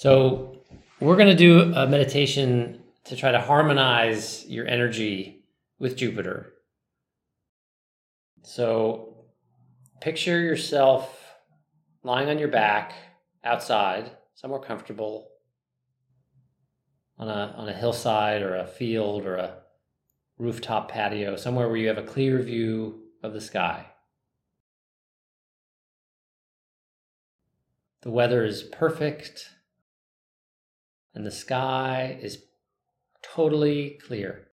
So, we're going to do a meditation to try to harmonize your energy with Jupiter. So, picture yourself lying on your back outside, somewhere comfortable, on a, on a hillside or a field or a rooftop patio, somewhere where you have a clear view of the sky. The weather is perfect and the sky is totally clear.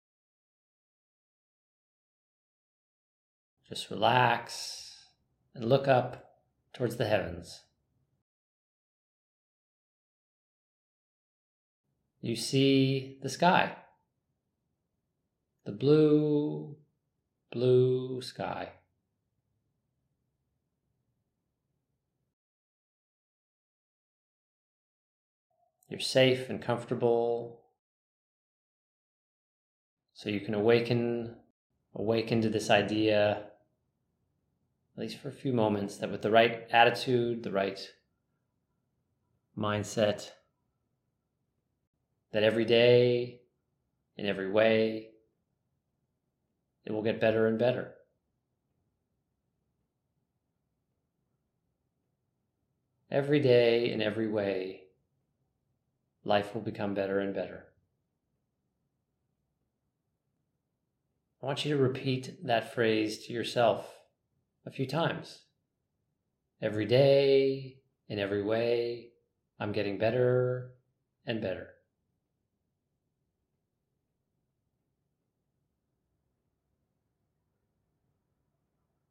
Just relax and look up towards the heavens. You see the sky, the blue, blue sky. You're safe and comfortable. So you can awaken awaken to this idea, at least for a few moments, that with the right attitude, the right mindset, that every day, in every way, it will get better and better. Every day, in every way, life will become better and better. I want you to repeat that phrase to yourself a few times. Every day, in every way, I'm getting better and better.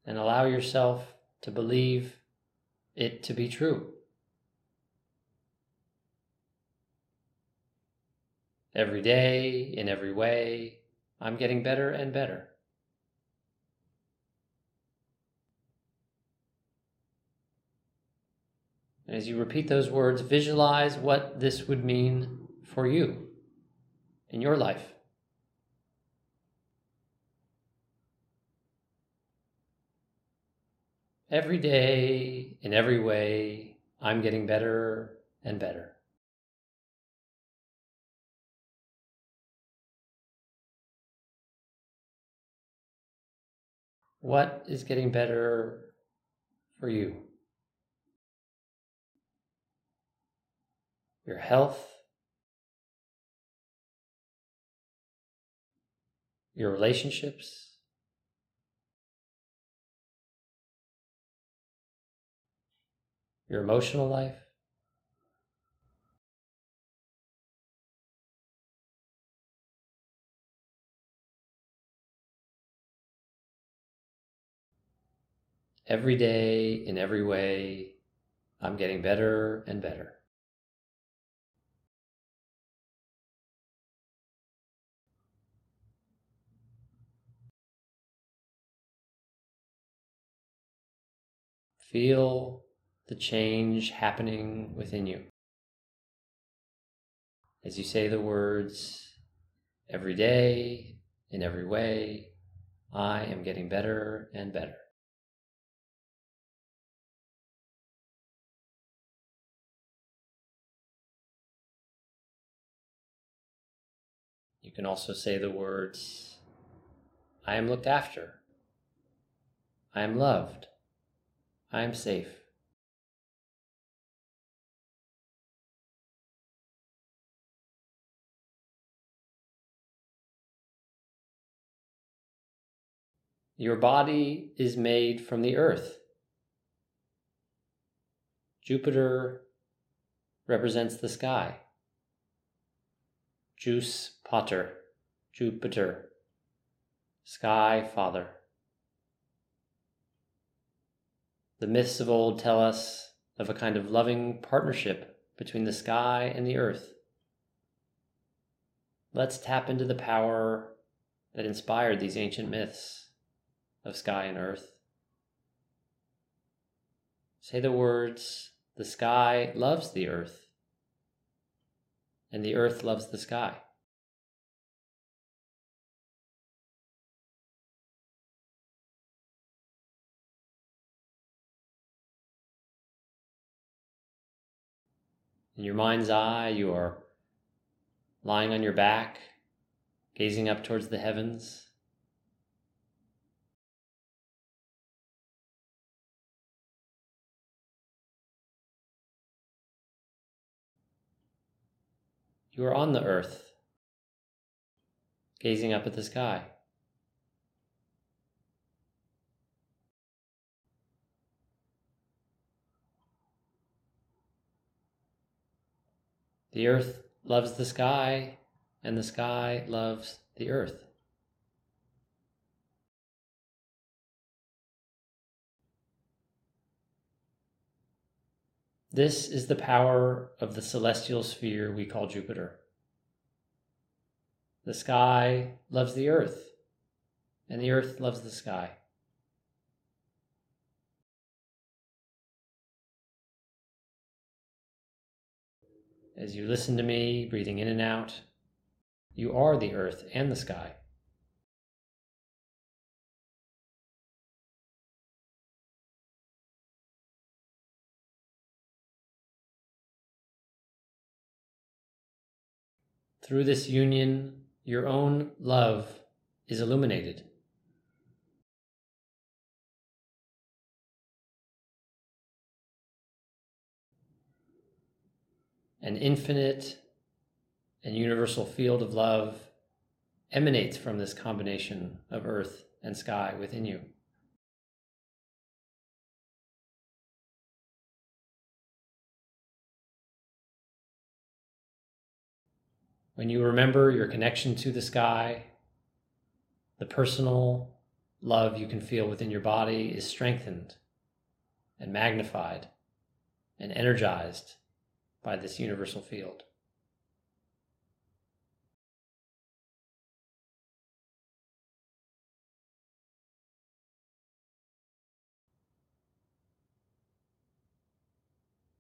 And allow yourself to believe it to be true. Every day, in every way, I'm getting better and better. And as you repeat those words, visualize what this would mean for you in your life. Every day, in every way, I'm getting better and better. What is getting better for you? Your health, your relationships, your emotional life. Every day, in every way, I'm getting better and better. Feel the change happening within you. As you say the words, every day, in every way, I am getting better and better. You can also say the words, I am looked after. I am loved. I am safe. Your body is made from the earth. Jupiter represents the sky. Jus Pater, Jupiter, Sky Father. The myths of old tell us of a kind of loving partnership between the sky and the earth. Let's tap into the power that inspired these ancient myths of sky and earth. Say the words, the sky loves the earth and the earth loves the sky. In your mind's eye, you are lying on your back, gazing up towards the heavens. You are on the earth, gazing up at the sky. The earth loves the sky, and the sky loves the earth. This is the power of the celestial sphere we call Jupiter. The sky loves the earth, and the earth loves the sky. As you listen to me, breathing in and out, you are the earth and the sky. Through this union, your own love is illuminated. An infinite and universal field of love emanates from this combination of earth and sky within you. When you remember your connection to the sky, the personal love you can feel within your body is strengthened and magnified and energized by this universal field.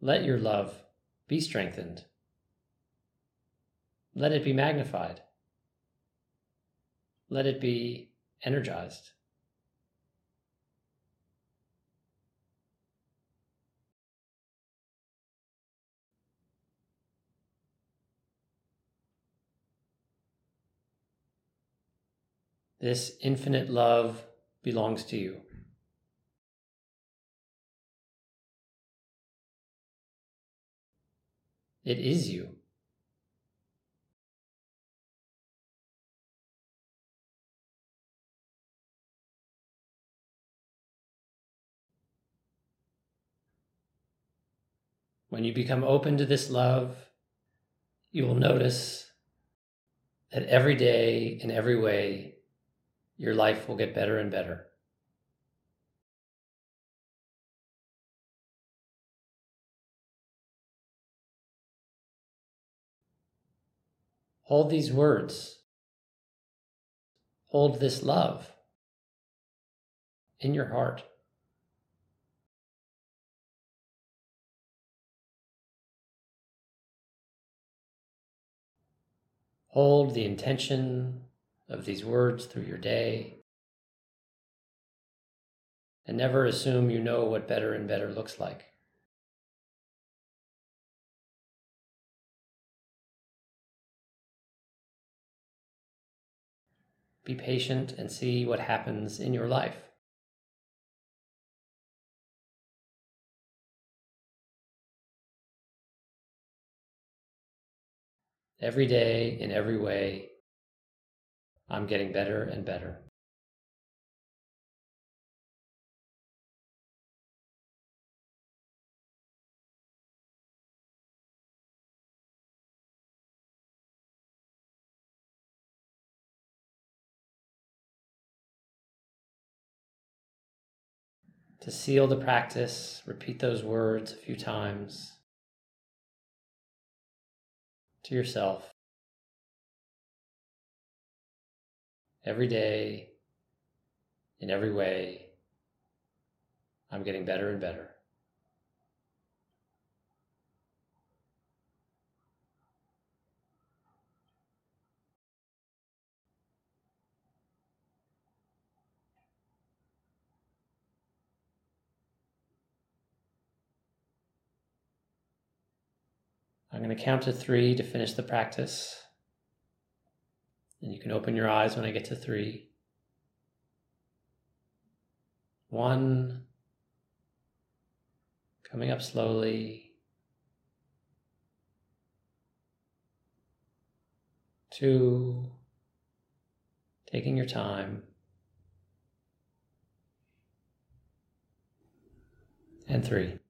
Let your love be strengthened let it be magnified. Let it be energized. This infinite love belongs to you. It is you. When you become open to this love, you will notice that every day, in every way, your life will get better and better. Hold these words. Hold this love in your heart. Hold the intention of these words through your day. And never assume you know what better and better looks like. Be patient and see what happens in your life. Every day, in every way, I'm getting better and better. To seal the practice, repeat those words a few times to yourself every day, in every way, I'm getting better and better. I'm going to count to three to finish the practice. And you can open your eyes when I get to three. One, coming up slowly. Two, taking your time. And three.